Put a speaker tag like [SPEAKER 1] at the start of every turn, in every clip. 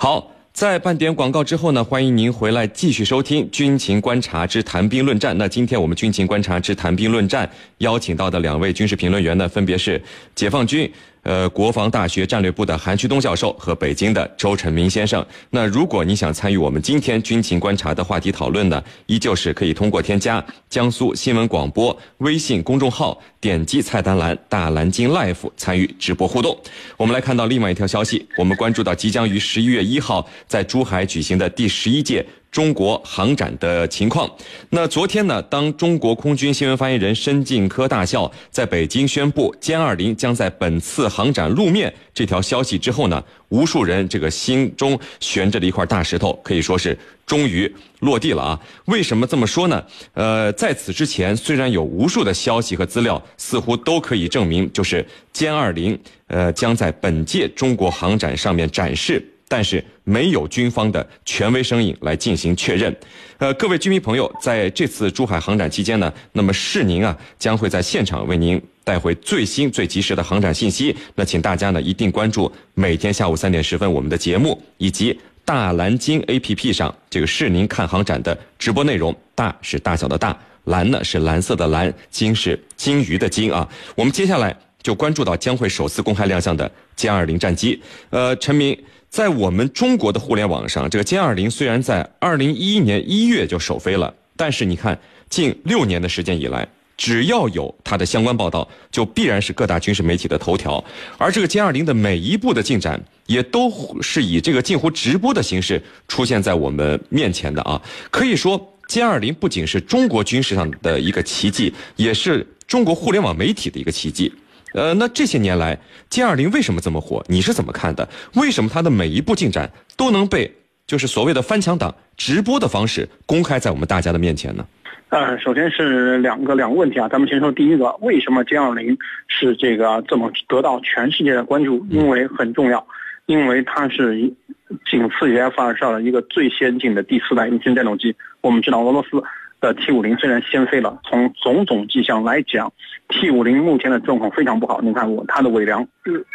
[SPEAKER 1] 好。在半点广告之后呢，欢迎您回来继续收听《军情观察之谈兵论战》。那今天我们《军情观察之谈兵论战》邀请到的两位军事评论员呢，分别是解放军。呃，国防大学战略部的韩旭东教授和北京的周晨明先生。那如果你想参与我们今天军情观察的话题讨论呢，依旧是可以通过添加江苏新闻广播微信公众号，点击菜单栏“大蓝鲸 Life” 参与直播互动。我们来看到另外一条消息，我们关注到即将于十一月一号在珠海举行的第十一届。中国航展的情况。那昨天呢，当中国空军新闻发言人申进科大校在北京宣布歼二零将在本次航展露面这条消息之后呢，无数人这个心中悬着的一块大石头，可以说是终于落地了啊！为什么这么说呢？呃，在此之前，虽然有无数的消息和资料，似乎都可以证明，就是歼二零呃将在本届中国航展上面展示。但是没有军方的权威声音来进行确认，呃，各位军迷朋友，在这次珠海航展期间呢，那么世宁啊将会在现场为您带回最新最及时的航展信息。那请大家呢一定关注每天下午三点十分我们的节目，以及大蓝鲸 APP 上这个世宁看航展的直播内容。大是大小的大，蓝呢是蓝色的蓝，鲸是鲸鱼的鲸啊。我们接下来就关注到将会首次公开亮相的歼二零战机。呃，陈明。在我们中国的互联网上，这个歼二零虽然在二零一一年一月就首飞了，但是你看，近六年的时间以来，只要有它的相关报道，就必然是各大军事媒体的头条。而这个歼二零的每一步的进展，也都是以这个近乎直播的形式出现在我们面前的啊。可以说，歼二零不仅是中国军事上的一个奇迹，也是中国互联网媒体的一个奇迹。呃，那这些年来，歼二零为什么这么火？你是怎么看的？为什么它的每一步进展都能被就是所谓的翻墙党直播的方式公开在我们大家的面前呢？
[SPEAKER 2] 呃，首先是两个两个问题啊，咱们先说第一个，为什么歼二零是这个这么得到全世界的关注？因为很重要，因为它是仅次于 F 二十二的一个最先进的第四代隐形战斗机。我们知道俄罗斯。的 T 五零虽然先飞了，从种种迹象来讲，T 五零目前的状况非常不好。你看我它的尾梁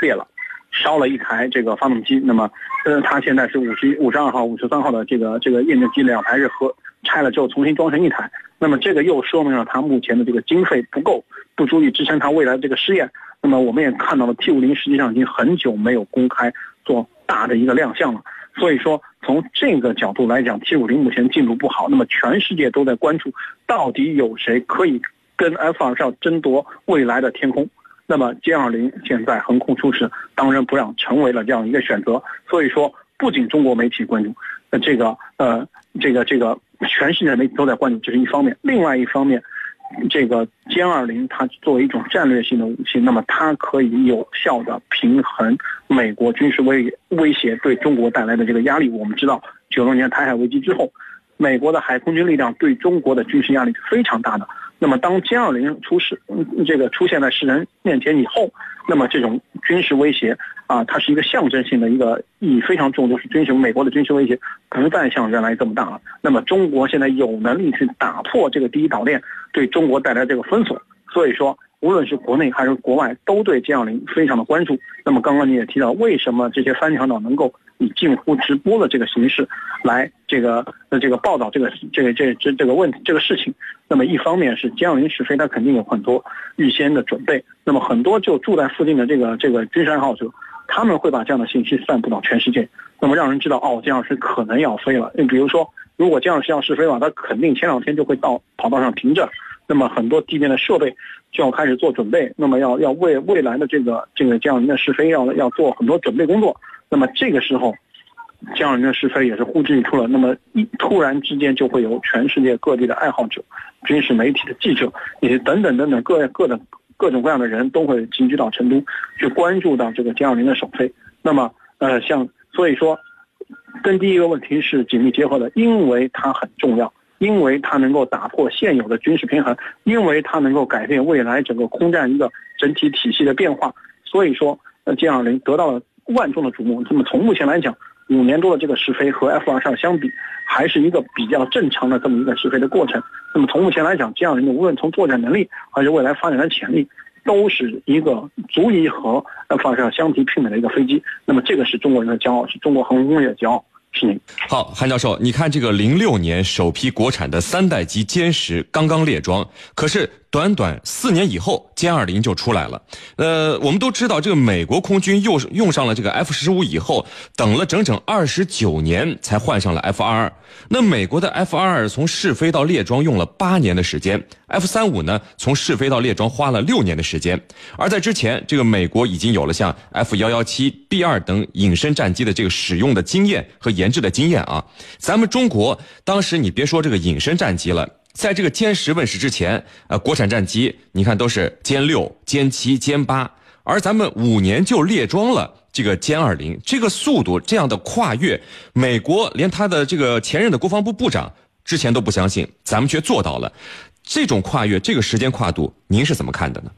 [SPEAKER 2] 裂了，烧了一台这个发动机。那么，呃，它现在是五十五十二号、五十三号的这个这个验证机两台是合拆了之后重新装成一台。那么这个又说明了它目前的这个经费不够，不足以支撑它未来的这个试验。那么我们也看到了 T 五零实际上已经很久没有公开做大的一个亮相了。所以说，从这个角度来讲，T 五零目前进度不好，那么全世界都在关注，到底有谁可以跟 F 二十二争夺未来的天空？那么歼二零现在横空出世，当仁不让，成为了这样一个选择。所以说，不仅中国媒体关注，那，这个呃，这个这个全世界媒体都在关注，这是一方面。另外一方面。这个歼二零，它作为一种战略性的武器，那么它可以有效的平衡美国军事威威胁对中国带来的这个压力。我们知道，九六年台海危机之后，美国的海空军力量对中国的军事压力是非常大的。那么，当歼二零出世，这个出现在世人面前以后，那么这种军事威胁啊，它是一个象征性的一个意义非常重，就是军事美国的军事威胁不再像原来这么大了。那么，中国现在有能力去打破这个第一岛链对中国带来这个封锁，所以说。无论是国内还是国外，都对歼二零非常的关注。那么刚刚你也提到，为什么这些翻墙党能够以近乎直播的这个形式来这个呃这个报道这个这个这这这个问题这个事情？那么一方面是歼二零试飞，它肯定有很多预先的准备。那么很多就住在附近的这个这个军事爱好者，他们会把这样的信息散布到全世界，那么让人知道哦，歼二零可能要飞了。你比如说，如果歼二零要试飞的话，它肯定前两天就会到跑道上停着。那么很多地面的设备就要开始做准备，那么要要为未来的这个这个样的试飞要要做很多准备工作。那么这个时候，这样的试飞也是呼之欲出了。那么一突然之间就会有全世界各地的爱好者、军事媒体的记者，以及等等等等各各的各种各样的人都会集聚到成都去关注到这个歼二零的首飞。那么呃，像所以说，跟第一个问题是紧密结合的，因为它很重要。因为它能够打破现有的军事平衡，因为它能够改变未来整个空战一个整体体系的变化，所以说，呃，歼二零得到了万众的瞩目。那么从目前来讲，五年多的这个试飞和 F 二十二相比，还是一个比较正常的这么一个试飞的过程。那么从目前来讲，歼二零的无论从作战能力还是未来发展的潜力，都是一个足以和 F 二十二相提并美的一个飞机。那么这个是中国人的骄傲，是中国航空工业的骄傲。是。
[SPEAKER 1] 好，韩教授，你看这个零六年首批国产的三代机歼十刚刚列装，可是。短短四年以后，歼二零就出来了。呃，我们都知道，这个美国空军又用上了这个 F 十五以后，等了整整二十九年才换上了 F 二二。那美国的 F 二二从试飞到列装用了八年的时间，F 三五呢，从试飞到列装花了六年的时间。而在之前，这个美国已经有了像 F 幺幺七、B 二等隐身战机的这个使用的经验和研制的经验啊。咱们中国当时，你别说这个隐身战机了。在这个歼十问世之前，呃，国产战机你看都是歼六、歼七、歼八，而咱们五年就列装了这个歼二零，这个速度这样的跨越，美国连他的这个前任的国防部部长之前都不相信，咱们却做到了，这种跨越，这个时间跨度，您是怎么看的呢？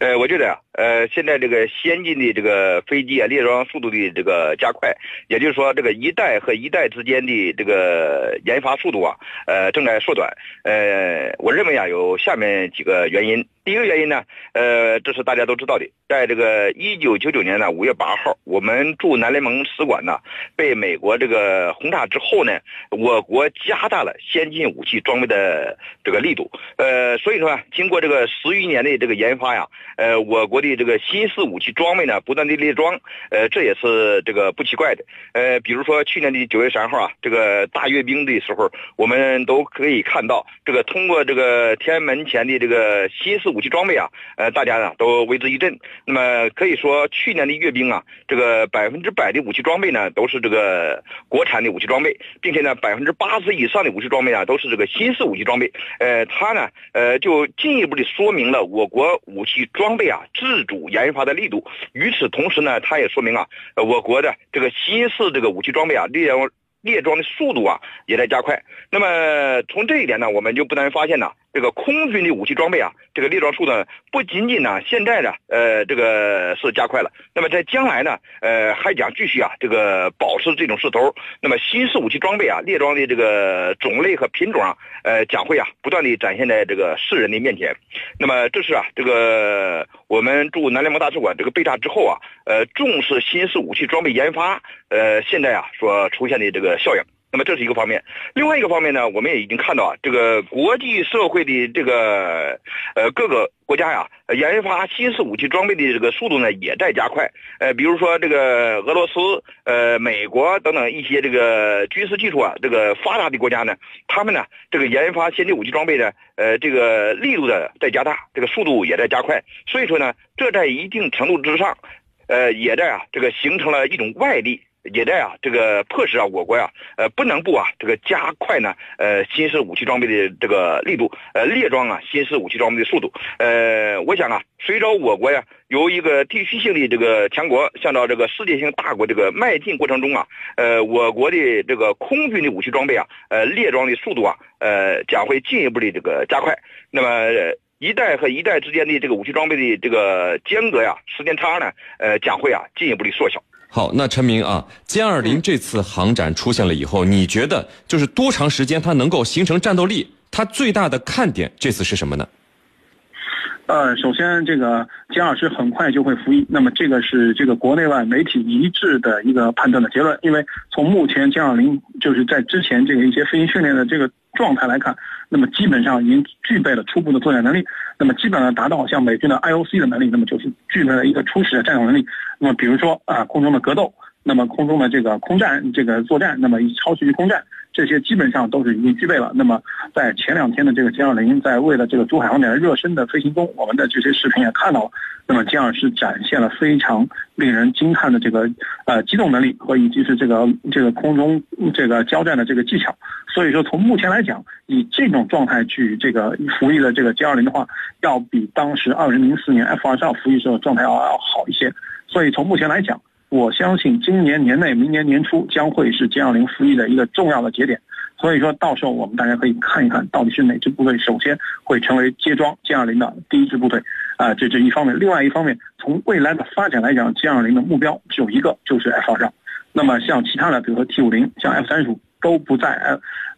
[SPEAKER 3] 呃，我觉得啊，呃，现在这个先进的这个飞机啊，列装速度的这个加快，也就是说，这个一代和一代之间的这个研发速度啊，呃，正在缩短。呃，我认为啊，有下面几个原因。第一个原因呢，呃，这是大家都知道的，在这个一九九九年呢五月八号，我们驻南联盟使馆呢被美国这个轰炸之后呢，我国加大了先进武器装备的这个力度。呃，所以说啊，经过这个十余年的这个研发呀，呃，我国的这个新式武器装备呢不断的列装，呃，这也是这个不奇怪的。呃，比如说去年的九月三号啊，这个大阅兵的时候，我们都可以看到，这个通过这个天安门前的这个新式。武器装备啊，呃，大家呢都为之一振。那么可以说，去年的阅兵啊，这个百分之百的武器装备呢，都是这个国产的武器装备，并且呢，百分之八十以上的武器装备啊，都是这个新式武器装备。呃，它呢，呃，就进一步的说明了我国武器装备啊自主研发的力度。与此同时呢，它也说明啊，我国的这个新式这个武器装备啊，列列装的速度啊也在加快。那么从这一点呢，我们就不难发现呢。这个空军的武器装备啊，这个列装速度不仅仅呢，现在的呃这个是加快了，那么在将来呢，呃还将继续啊这个保持这种势头。那么新式武器装备啊，列装的这个种类和品种啊，呃将会啊不断的展现在这个世人的面前。那么这是啊这个我们驻南联盟大使馆这个被炸之后啊，呃重视新式武器装备研发，呃现在啊所出现的这个效应。那么这是一个方面，另外一个方面呢，我们也已经看到啊，这个国际社会的这个呃各个国家呀，研发新式武器装备的这个速度呢也在加快。呃，比如说这个俄罗斯、呃美国等等一些这个军事技术啊这个发达的国家呢，他们呢这个研发先进武器装备的呃这个力度的在加大，这个速度也在加快。所以说呢，这在一定程度之上，呃也在啊这个形成了一种外力。也在啊，这个迫使啊，我国呀，呃，不能不啊，这个加快呢，呃，新式武器装备的这个力度，呃，列装啊，新式武器装备的速度，呃，我想啊，随着我国呀，由一个地区性的这个强国，向到这个世界性大国这个迈进过程中啊，呃，我国的这个空军的武器装备啊，呃，列装的速度啊，呃，将会进一步的这个加快。那么一代和一代之间的这个武器装备的这个间隔呀，时间差呢，呃，将会啊进一步的缩小。
[SPEAKER 1] 好，那陈明啊，歼二零这次航展出现了以后，你觉得就是多长时间它能够形成战斗力？它最大的看点这次是什么呢？
[SPEAKER 2] 呃，首先这个歼二十很快就会服役，那么这个是这个国内外媒体一致的一个判断的结论，因为从目前歼二零就是在之前这个一些飞行训练的这个状态来看。那么基本上已经具备了初步的作战能力，那么基本上达到像美军的 IOC 的能力，那么就是具备了一个初始的战斗能力。那么比如说啊，空中的格斗，那么空中的这个空战这个作战，那么以超距空战。这些基本上都是已经具备了。那么，在前两天的这个歼二零在为了这个珠海航展热身的飞行中，我们的这些视频也看到了。那么，歼二是展现了非常令人惊叹的这个呃机动能力和以及是这个这个空中这个交战的这个技巧。所以说，从目前来讲，以这种状态去这个服役的这个歼二零的话，要比当时二零零四年 F 二十二服役时候状态要要好一些。所以从目前来讲。我相信今年年内、明年年初将会是歼二零服役的一个重要的节点，所以说到时候我们大家可以看一看到底是哪支部队首先会成为接装歼二零的第一支部队，啊，这这一方面。另外一方面，从未来的发展来讲，歼二零的目标只有一个，就是 F 二十二。那么像其他的，比如说 T 五零、像 F 三十五都不在，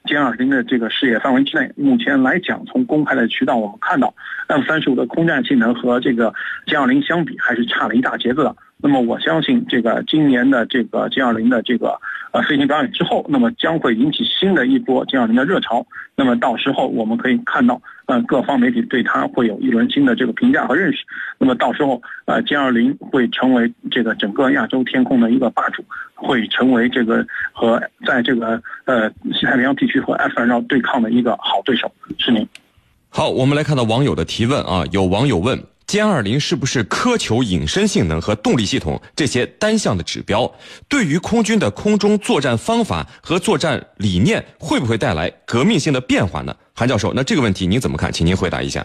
[SPEAKER 2] 歼二零的这个视野范围之内。目前来讲，从公开的渠道我们看到，F 三十五的空战性能和这个歼二零相比，还是差了一大截子的。那么我相信，这个今年的这个歼二零的这个呃飞行表演之后，那么将会引起新的一波歼二零的热潮。那么到时候我们可以看到，呃，各方媒体对它会有一轮新的这个评价和认识。那么到时候，呃，歼二零会成为这个整个亚洲天空的一个霸主，会成为这个和在这个呃西太平洋地区和 F 二幺对抗的一个好对手。是您。
[SPEAKER 1] 好，我们来看到网友的提问啊，有网友问。歼二零是不是苛求隐身性能和动力系统这些单项的指标？对于空军的空中作战方法和作战理念，会不会带来革命性的变化呢？韩教授，那这个问题您怎么看？请您回答一下。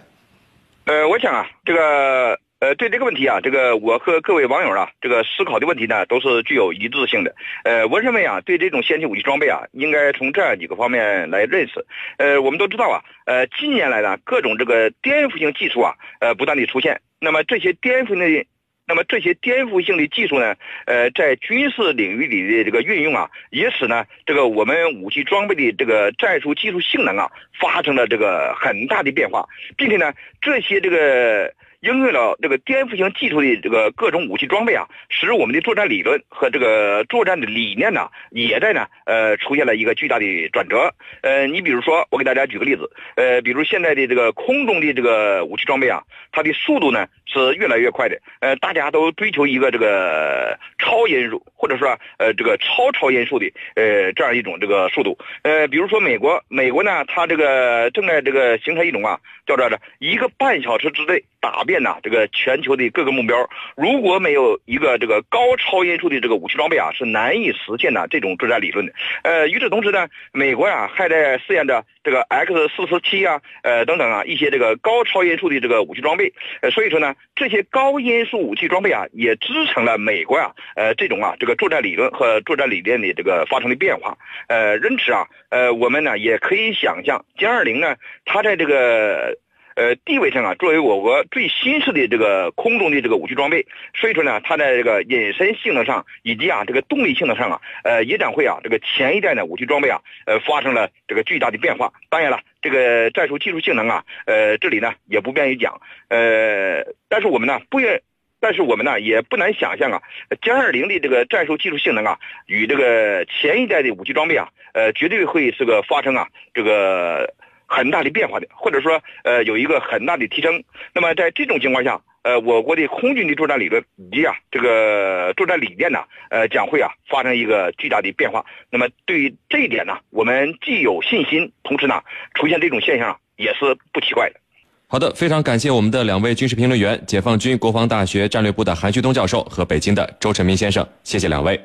[SPEAKER 3] 呃，我想啊，这个。呃，对这个问题啊，这个我和各位网友啊，这个思考的问题呢，都是具有一致性的。呃，我认为啊，对这种先进武器装备啊，应该从这几个方面来认识。呃，我们都知道啊，呃，近年来呢，各种这个颠覆性技术啊，呃，不断的出现。那么这些颠覆的，那么这些颠覆性的技术呢，呃，在军事领域里的这个运用啊，也使呢，这个我们武器装备的这个战术技术性能啊，发生了这个很大的变化，并且呢，这些这个。应用了这个颠覆性技术的这个各种武器装备啊，使我们的作战理论和这个作战的理念呢，也在呢呃出现了一个巨大的转折。呃，你比如说，我给大家举个例子，呃，比如现在的这个空中的这个武器装备啊，它的速度呢是越来越快的。呃，大家都追求一个这个超音速，或者说呃这个超超音速的呃这样一种这个速度。呃，比如说美国，美国呢，它这个正在这个形成一种啊，叫做的一个半小时之内打。遍呐，这个全球的各个目标，如果没有一个这个高超音速的这个武器装备啊，是难以实现的这种作战理论的。呃，与此同时呢，美国呀还在试验着这个 X 四四七啊，呃等等啊一些这个高超音速的这个武器装备。呃，所以说呢，这些高音速武器装备啊，也支撑了美国啊，呃这种啊这个作战理论和作战理念的这个发生的变化。呃，因此啊，呃我们呢也可以想象歼二零呢，它在这个。呃，地位上啊，作为我国最新式的这个空中的这个武器装备，所以说呢，它在这个隐身性能上以及啊这个动力性能上啊，呃，也将会啊这个前一代的武器装备啊，呃，发生了这个巨大的变化。当然了，这个战术技术性能啊，呃，这里呢也不便于讲。呃，但是我们呢不愿，但是我们呢也不难想象啊，歼二零的这个战术技术性能啊，与这个前一代的武器装备啊，呃，绝对会是个发生啊这个。很大的变化的，或者说，呃，有一个很大的提升。那么在这种情况下，呃，我国的空军的作战理论以及啊这个作战理念呢，呃，将会啊发生一个巨大的变化。那么对于这一点呢，我们既有信心，同时呢，出现这种现象也是不奇怪的。
[SPEAKER 1] 好的，非常感谢我们的两位军事评论员，解放军国防大学战略部的韩旭东教授和北京的周成明先生，谢谢两位，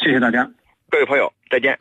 [SPEAKER 2] 谢谢大家，
[SPEAKER 3] 各位朋友，再见。